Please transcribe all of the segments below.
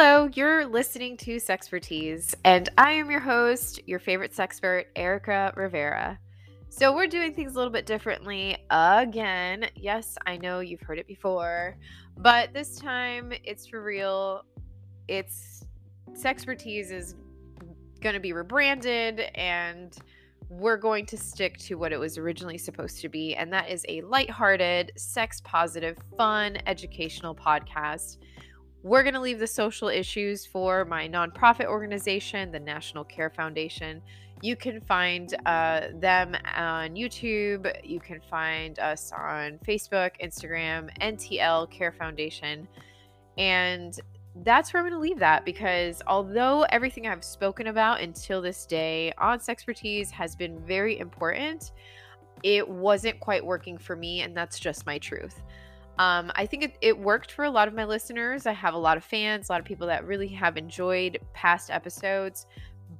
Hello, you're listening to Sexpertease, and I am your host, your favorite sexpert, Erica Rivera. So, we're doing things a little bit differently again. Yes, I know you've heard it before, but this time it's for real. It's Sexpertease is going to be rebranded, and we're going to stick to what it was originally supposed to be, and that is a lighthearted, sex positive, fun, educational podcast we're going to leave the social issues for my nonprofit organization, the National Care Foundation. You can find uh, them on YouTube. You can find us on Facebook, Instagram, NTL Care Foundation. And that's where I'm going to leave that because although everything I've spoken about until this day on Sexpertease has been very important, it wasn't quite working for me. And that's just my truth. Um, I think it, it worked for a lot of my listeners. I have a lot of fans, a lot of people that really have enjoyed past episodes,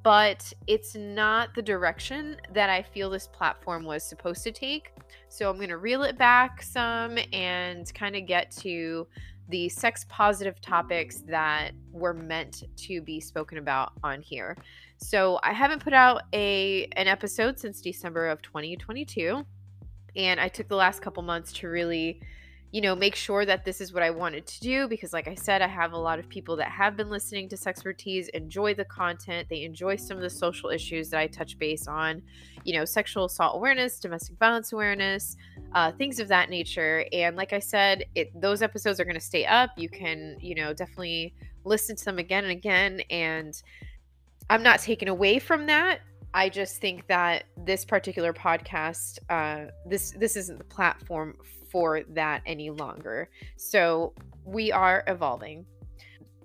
but it's not the direction that I feel this platform was supposed to take. So I'm going to reel it back some and kind of get to the sex positive topics that were meant to be spoken about on here. So I haven't put out a an episode since December of 2022 and I took the last couple months to really you know, make sure that this is what I wanted to do because, like I said, I have a lot of people that have been listening to Sexpertease, enjoy the content, they enjoy some of the social issues that I touch base on, you know, sexual assault awareness, domestic violence awareness, uh, things of that nature. And like I said, it those episodes are going to stay up. You can, you know, definitely listen to them again and again. And I'm not taken away from that. I just think that this particular podcast, uh, this this isn't the platform for that any longer. So we are evolving.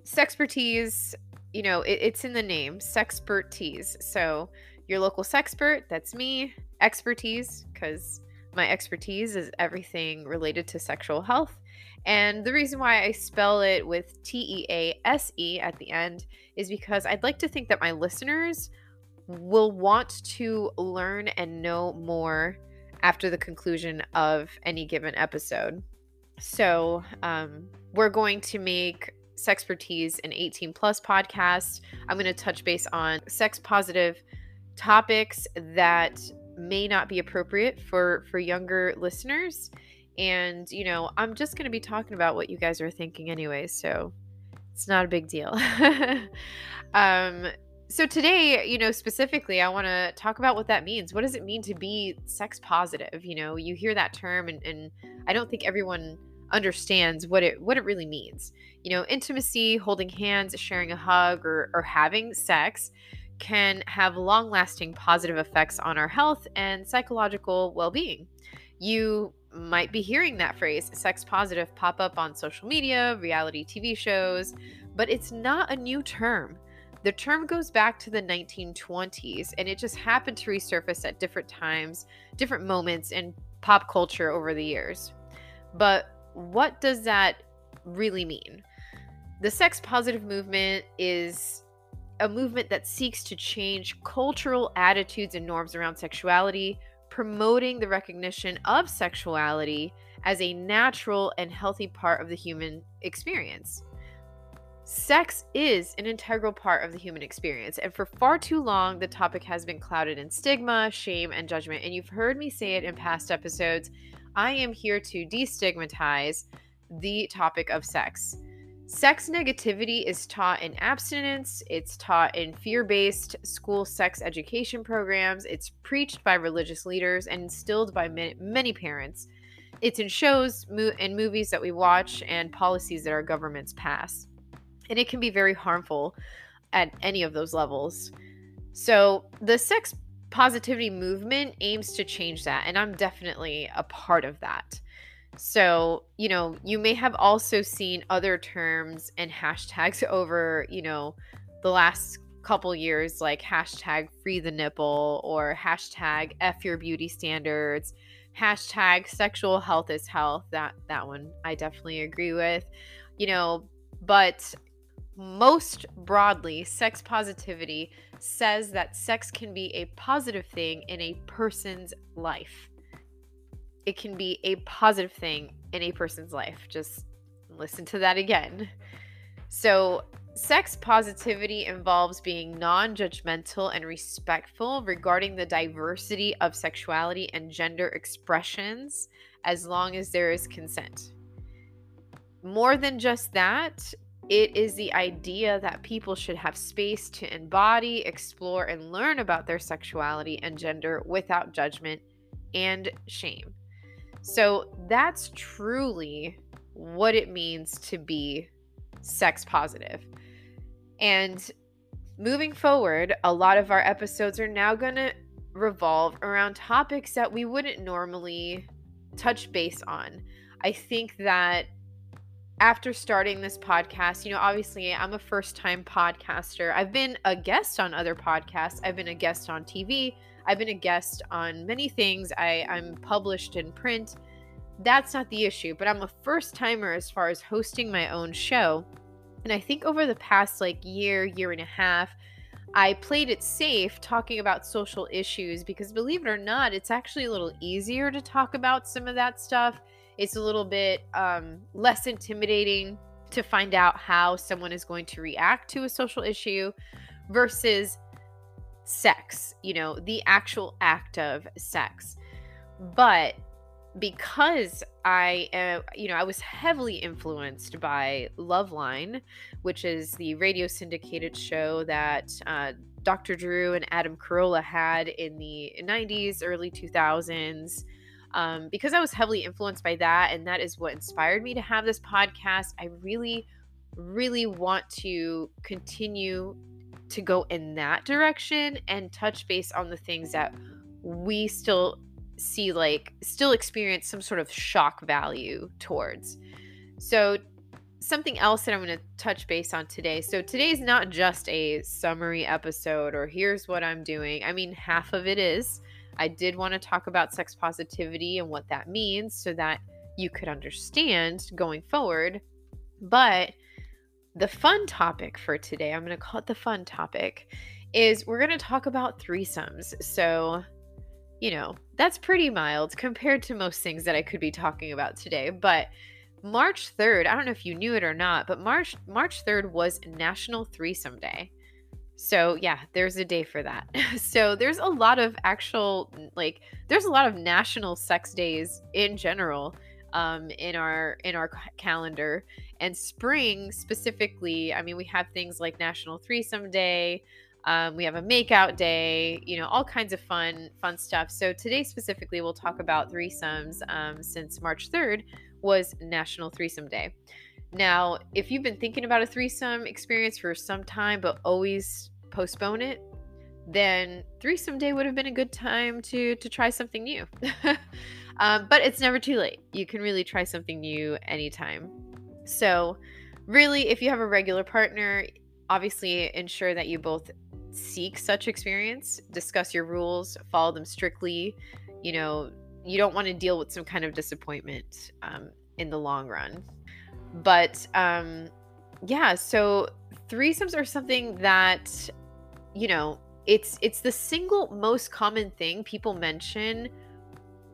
Sexpertease, you know, it, it's in the name, sexpertease. So your local sexpert, that's me. Expertise, because my expertise is everything related to sexual health. And the reason why I spell it with T E A S E at the end is because I'd like to think that my listeners will want to learn and know more after the conclusion of any given episode. So, um, we're going to make Sexpertease an 18 plus podcast. I'm going to touch base on sex positive topics that may not be appropriate for for younger listeners and you know i'm just going to be talking about what you guys are thinking anyway so it's not a big deal um so today, you know, specifically, I want to talk about what that means. What does it mean to be sex positive? You know, you hear that term, and, and I don't think everyone understands what it what it really means. You know, intimacy, holding hands, sharing a hug, or or having sex can have long-lasting positive effects on our health and psychological well-being. You might be hearing that phrase sex positive pop up on social media, reality TV shows, but it's not a new term. The term goes back to the 1920s and it just happened to resurface at different times, different moments in pop culture over the years. But what does that really mean? The sex positive movement is a movement that seeks to change cultural attitudes and norms around sexuality, promoting the recognition of sexuality as a natural and healthy part of the human experience. Sex is an integral part of the human experience, and for far too long, the topic has been clouded in stigma, shame, and judgment. And you've heard me say it in past episodes. I am here to destigmatize the topic of sex. Sex negativity is taught in abstinence, it's taught in fear based school sex education programs, it's preached by religious leaders and instilled by many parents. It's in shows and movies that we watch and policies that our governments pass and it can be very harmful at any of those levels. So, the sex positivity movement aims to change that, and I'm definitely a part of that. So, you know, you may have also seen other terms and hashtags over, you know, the last couple years, like hashtag free the nipple or hashtag F your beauty standards, hashtag sexual health is health. That that one I definitely agree with. You know, but most broadly, sex positivity says that sex can be a positive thing in a person's life. It can be a positive thing in a person's life. Just listen to that again. So, Sex positivity involves being non judgmental and respectful regarding the diversity of sexuality and gender expressions as long as there is consent. More than just that, it is the idea that people should have space to embody, explore, and learn about their sexuality and gender without judgment and shame. So that's truly what it means to be sex positive. And moving forward, a lot of our episodes are now going to revolve around topics that we wouldn't normally touch base on. I think that after starting this podcast, you know, obviously I'm a first time podcaster. I've been a guest on other podcasts, I've been a guest on TV, I've been a guest on many things. I, I'm published in print. That's not the issue, but I'm a first timer as far as hosting my own show. And I think over the past like year, year and a half, I played it safe talking about social issues because believe it or not, it's actually a little easier to talk about some of that stuff. It's a little bit um, less intimidating to find out how someone is going to react to a social issue versus sex, you know, the actual act of sex. But because I, uh, you know, I was heavily influenced by Loveline, which is the radio syndicated show that uh, Dr. Drew and Adam Carolla had in the 90s, early 2000s. Um, because I was heavily influenced by that, and that is what inspired me to have this podcast. I really, really want to continue to go in that direction and touch base on the things that we still see like still experience some sort of shock value towards. So something else that I'm going to touch base on today. So today's not just a summary episode or here's what I'm doing. I mean, half of it is. I did want to talk about sex positivity and what that means so that you could understand going forward. But the fun topic for today, I'm going to call it the fun topic, is we're going to talk about threesomes. So you know, that's pretty mild compared to most things that I could be talking about today. But March 3rd, I don't know if you knew it or not, but March March 3rd was National Threesome Day. So, yeah, there's a day for that. so, there's a lot of actual like there's a lot of national sex days in general um, in our in our calendar and spring specifically i mean we have things like national threesome day um, we have a makeout day, you know, all kinds of fun, fun stuff. So today specifically, we'll talk about threesomes um, since March 3rd was National Threesome Day. Now, if you've been thinking about a threesome experience for some time but always postpone it, then threesome day would have been a good time to to try something new. um, but it's never too late. You can really try something new anytime. So, really, if you have a regular partner, obviously ensure that you both seek such experience, discuss your rules, follow them strictly. You know, you don't want to deal with some kind of disappointment um, in the long run. But um, yeah, so threesomes are something that, you know, it's it's the single most common thing people mention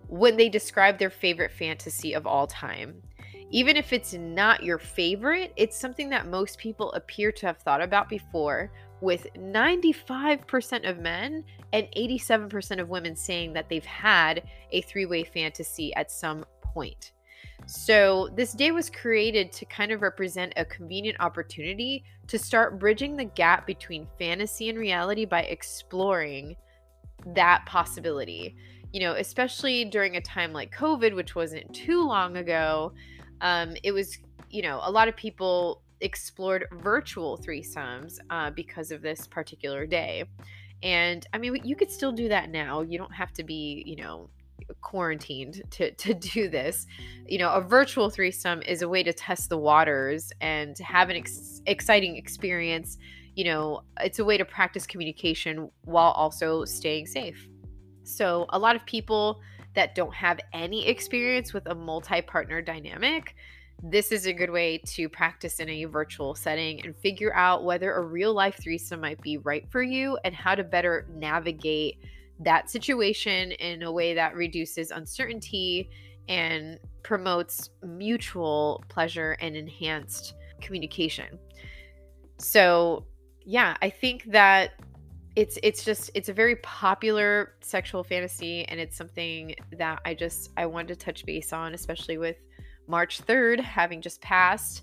when they describe their favorite fantasy of all time. Even if it's not your favorite, it's something that most people appear to have thought about before with 95% of men and 87% of women saying that they've had a three way fantasy at some point. So, this day was created to kind of represent a convenient opportunity to start bridging the gap between fantasy and reality by exploring that possibility. You know, especially during a time like COVID, which wasn't too long ago, um, it was, you know, a lot of people explored virtual threesomes uh, because of this particular day. And I mean, you could still do that now. You don't have to be, you know, quarantined to to do this. You know, a virtual threesome is a way to test the waters and have an ex- exciting experience. You know, it's a way to practice communication while also staying safe. So, a lot of people that don't have any experience with a multi-partner dynamic this is a good way to practice in a virtual setting and figure out whether a real life threesome might be right for you and how to better navigate that situation in a way that reduces uncertainty and promotes mutual pleasure and enhanced communication. So, yeah, I think that it's it's just it's a very popular sexual fantasy and it's something that I just I wanted to touch base on especially with March 3rd having just passed.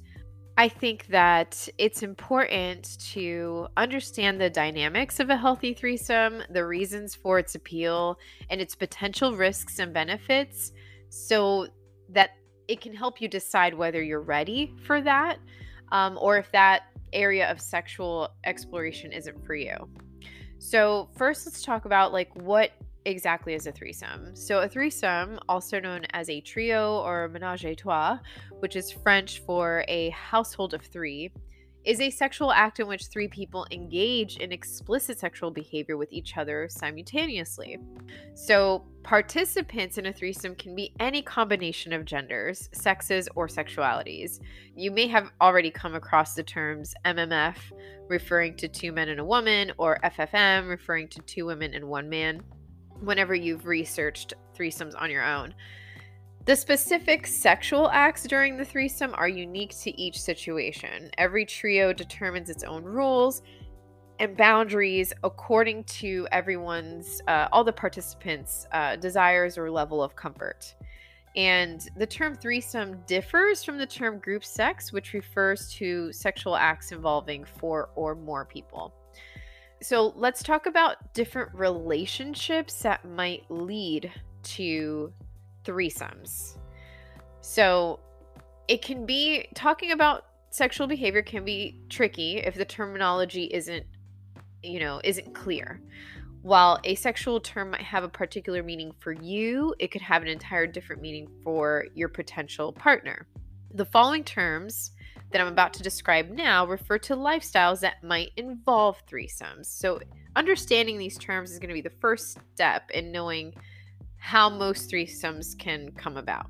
I think that it's important to understand the dynamics of a healthy threesome, the reasons for its appeal, and its potential risks and benefits so that it can help you decide whether you're ready for that um, or if that area of sexual exploration isn't for you. So, first, let's talk about like what exactly as a threesome. So, a threesome, also known as a trio or menage a trois, which is French for a household of three, is a sexual act in which three people engage in explicit sexual behavior with each other simultaneously. So, participants in a threesome can be any combination of genders, sexes, or sexualities. You may have already come across the terms MMF, referring to two men and a woman, or FFM, referring to two women and one man, whenever you've researched threesomes on your own. The specific sexual acts during the threesome are unique to each situation. Every trio determines its own rules and boundaries according to everyone's, uh, all the participants' uh, desires or level of comfort. And the term threesome differs from the term group sex, which refers to sexual acts involving four or more people. So let's talk about different relationships that might lead to threesomes. So it can be talking about sexual behavior can be tricky if the terminology isn't you know isn't clear while a sexual term might have a particular meaning for you it could have an entire different meaning for your potential partner the following terms that i'm about to describe now refer to lifestyles that might involve threesomes so understanding these terms is going to be the first step in knowing how most threesomes can come about.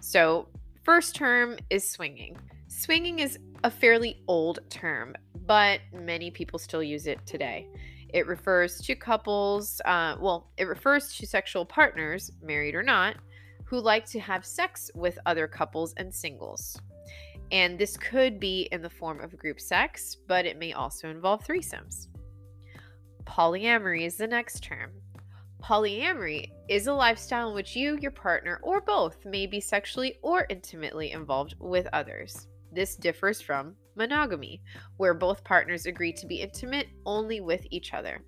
So, first term is swinging. Swinging is a fairly old term, but many people still use it today. It refers to couples, uh, well, it refers to sexual partners, married or not, who like to have sex with other couples and singles. And this could be in the form of group sex, but it may also involve threesomes. Polyamory is the next term. Polyamory is a lifestyle in which you, your partner, or both may be sexually or intimately involved with others. This differs from monogamy, where both partners agree to be intimate only with each other.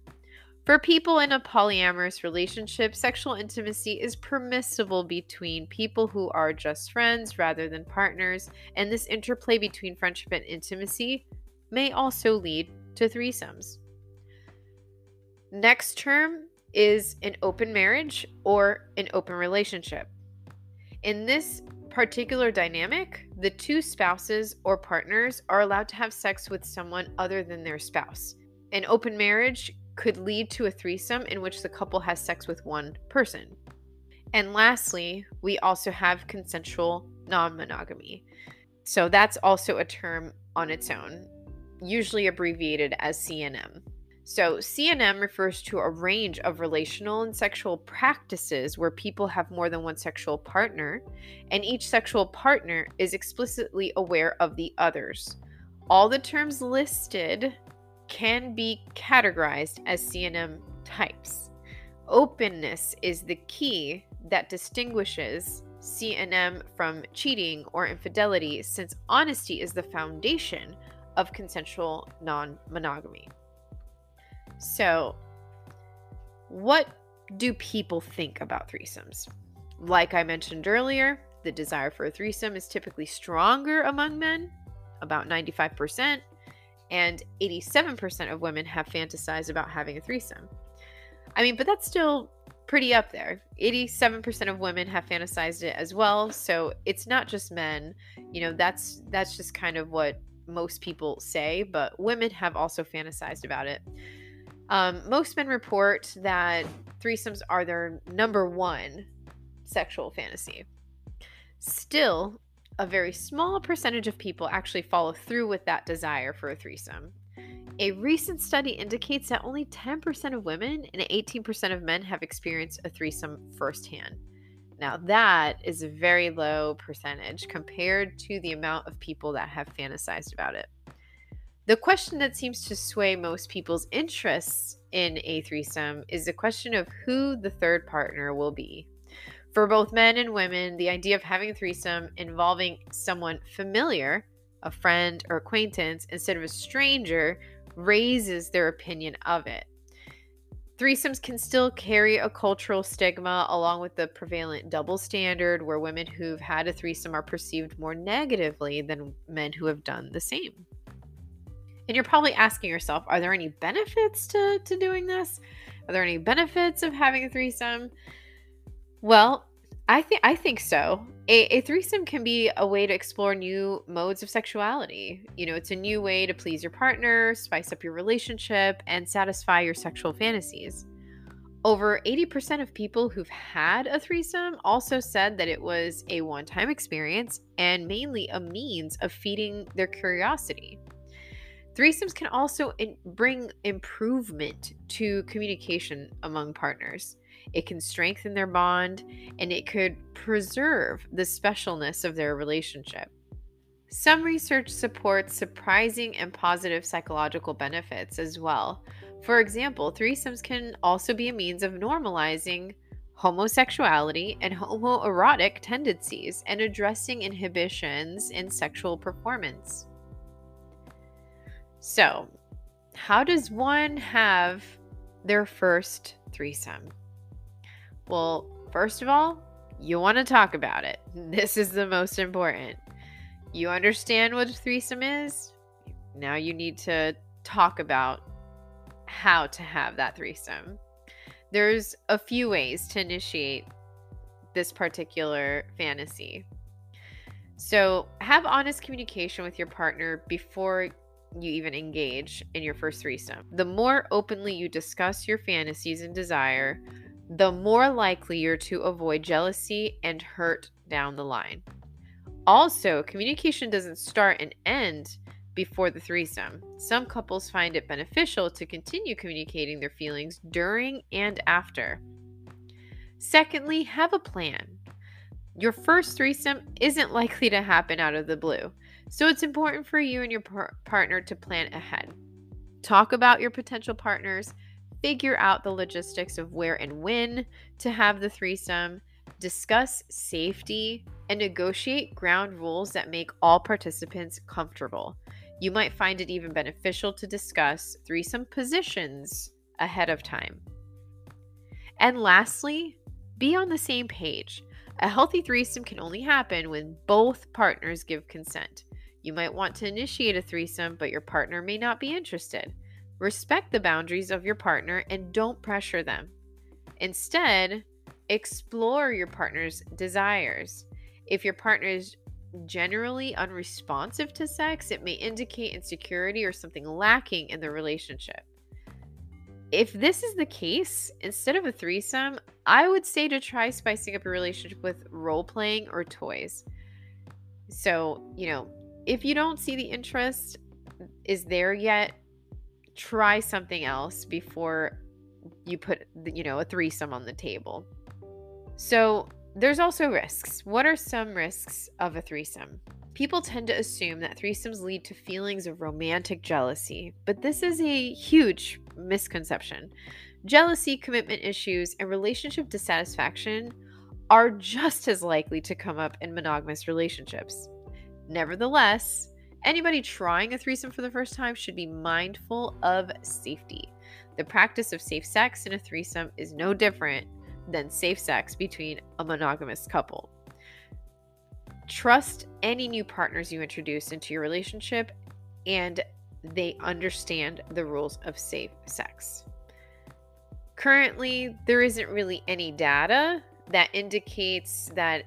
For people in a polyamorous relationship, sexual intimacy is permissible between people who are just friends rather than partners, and this interplay between friendship and intimacy may also lead to threesomes. Next term is an open marriage or an open relationship. In this particular dynamic, the two spouses or partners are allowed to have sex with someone other than their spouse. An open marriage could lead to a threesome in which the couple has sex with one person. And lastly, we also have consensual non monogamy. So that's also a term on its own, usually abbreviated as CNM. So, CNM refers to a range of relational and sexual practices where people have more than one sexual partner, and each sexual partner is explicitly aware of the others. All the terms listed can be categorized as CNM types. Openness is the key that distinguishes CNM from cheating or infidelity, since honesty is the foundation of consensual non monogamy. So, what do people think about threesomes? Like I mentioned earlier, the desire for a threesome is typically stronger among men, about 95%, and 87% of women have fantasized about having a threesome. I mean, but that's still pretty up there. 87% of women have fantasized it as well, so it's not just men. You know, that's that's just kind of what most people say, but women have also fantasized about it. Um, most men report that threesomes are their number one sexual fantasy. Still, a very small percentage of people actually follow through with that desire for a threesome. A recent study indicates that only 10% of women and 18% of men have experienced a threesome firsthand. Now, that is a very low percentage compared to the amount of people that have fantasized about it. The question that seems to sway most people's interests in a threesome is the question of who the third partner will be. For both men and women, the idea of having a threesome involving someone familiar, a friend or acquaintance, instead of a stranger, raises their opinion of it. Threesomes can still carry a cultural stigma along with the prevalent double standard where women who've had a threesome are perceived more negatively than men who have done the same. And you're probably asking yourself, are there any benefits to, to doing this? Are there any benefits of having a threesome? Well, I think I think so. A, a, threesome can be a way to explore new modes of sexuality. You know, it's a new way to please your partner, spice up your relationship, and satisfy your sexual fantasies. Over 80% of people who've had a threesome also said that it was a one time experience and mainly a means of feeding their curiosity. Threesomes can also in- bring improvement to communication among partners. It can strengthen their bond and it could preserve the specialness of their relationship. Some research supports surprising and positive psychological benefits as well. For example, threesomes can also be a means of normalizing homosexuality and homoerotic tendencies and addressing inhibitions in sexual performance. So, how does one have their first threesome? Well, first of all, you want to talk about it. This is the most important. You understand what a threesome is? Now you need to talk about how to have that threesome. There's a few ways to initiate this particular fantasy. So, have honest communication with your partner before you even engage in your first threesome. The more openly you discuss your fantasies and desire, the more likely you're to avoid jealousy and hurt down the line. Also, communication doesn't start and end before the threesome. Some couples find it beneficial to continue communicating their feelings during and after. Secondly, have a plan. Your first threesome isn't likely to happen out of the blue, so it's important for you and your par- partner to plan ahead. Talk about your potential partners figure out the logistics of where and when to have the threesome, discuss safety, and negotiate ground rules that make all participants comfortable. You might find it even beneficial to discuss threesome positions ahead of time. And lastly, be on the same page. A healthy threesome can only happen when both partners give consent. You might want to initiate a threesome, but your partner may not be interested. Respect the boundaries of your partner and don't pressure them. Instead, explore your partner's desires. If your partner is generally unresponsive to sex, it may indicate insecurity or something lacking in the relationship. If this is the case, instead of a threesome, I would say to try spicing up your relationship with role playing or toys. So, you know, if you don't see the interest is there yet, try something else before you put you know a threesome on the table. So there's also risks. What are some risks of a threesome? People tend to assume that threesomes lead to feelings of romantic jealousy but this is a huge misconception. Jealousy commitment issues and relationship dissatisfaction are just as likely to come up in monogamous relationships. Nevertheless Anybody trying a threesome for the first time should be mindful of safety. The practice of safe sex in a threesome is no different than safe sex between a monogamous couple. Trust any new partners you introduce into your relationship and they understand the rules of safe sex. Currently, there isn't really any data that indicates that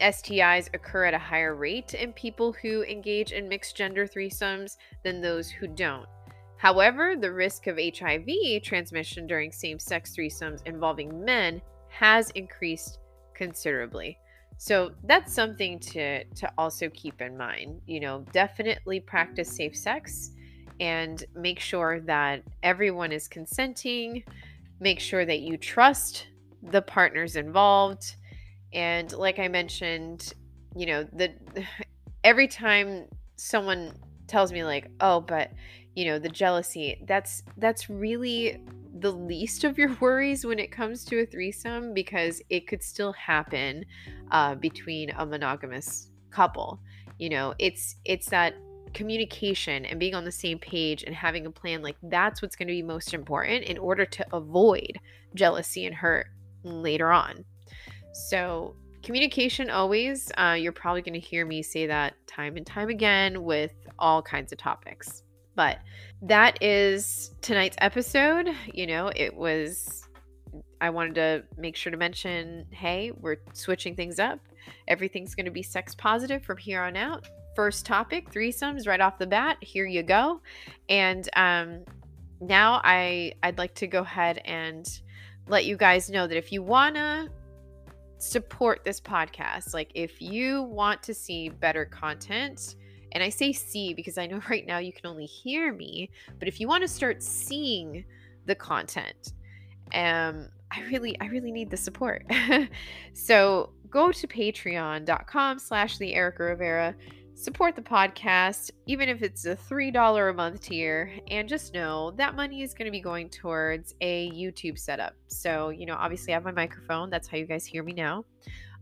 STIs occur at a higher rate in people who engage in mixed gender threesomes than those who don't. However, the risk of HIV transmission during same sex threesomes involving men has increased considerably. So that's something to to also keep in mind. You know, definitely practice safe sex and make sure that everyone is consenting, make sure that you trust the partners involved and like I mentioned, you know, the every time someone tells me like, "Oh, but you know, the jealousy, that's that's really the least of your worries when it comes to a threesome because it could still happen uh, between a monogamous couple. You know, it's it's that communication and being on the same page and having a plan like that's what's going to be most important in order to avoid jealousy and hurt later on. So, communication always, uh, you're probably going to hear me say that time and time again with all kinds of topics. But that is tonight's episode. You know, it was, I wanted to make sure to mention hey, we're switching things up. Everything's going to be sex positive from here on out. First topic, threesomes right off the bat. Here you go. And um, now I I'd like to go ahead and let you guys know that if you wanna support this podcast, like if you want to see better content, and I say see because I know right now you can only hear me, but if you want to start seeing the content, um, I really, I really need the support. so go to patreon.com slash the Erica Rivera support the podcast, even if it's a $3 a month tier, and just know that money is going to be going towards a YouTube setup. So, you know, obviously I have my microphone, that's how you guys hear me now.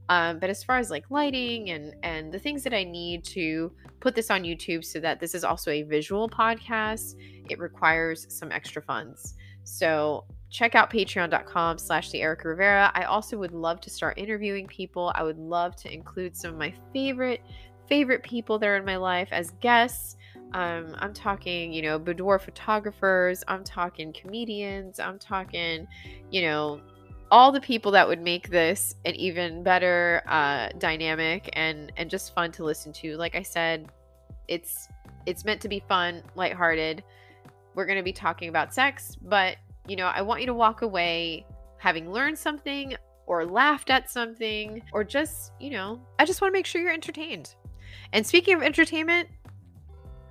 Um, but as far as like lighting and and the things that I need to put this on YouTube so that this is also a visual podcast, it requires some extra funds. So check out patreon.com slash the Erica Rivera. I also would love to start interviewing people. I would love to include some of my favorite favorite people there in my life as guests. Um, I'm talking, you know, boudoir photographers. I'm talking comedians. I'm talking, you know, all the people that would make this an even better uh, dynamic and and just fun to listen to. Like I said, it's it's meant to be fun, lighthearted. We're going to be talking about sex, but you know, I want you to walk away having learned something or laughed at something or just, you know, I just want to make sure you're entertained. And speaking of entertainment,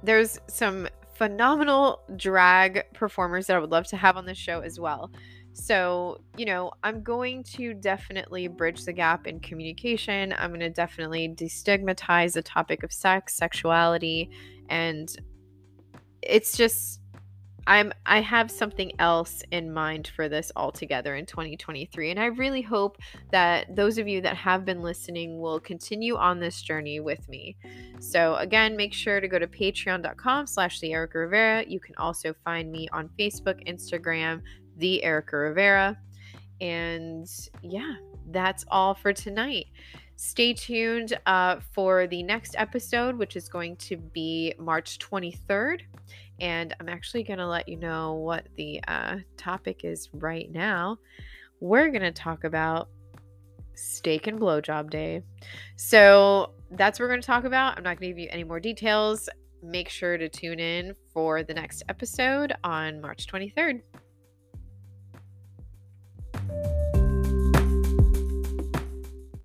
there's some phenomenal drag performers that I would love to have on the show as well. So, you know, I'm going to definitely bridge the gap in communication. I'm going to definitely destigmatize the topic of sex, sexuality, and it's just I'm I have something else in mind for this altogether in 2023 and I really hope that those of you that have been listening will continue on this journey with me. So again, make sure to go to patreon.com slash the Erica Rivera. You can also find me on Facebook, Instagram, the Erica Rivera. And yeah, that's all for tonight. Stay tuned uh, for the next episode, which is going to be March 23rd. And I'm actually going to let you know what the uh, topic is right now. We're going to talk about steak and blowjob day. So that's what we're going to talk about. I'm not going to give you any more details. Make sure to tune in for the next episode on March 23rd.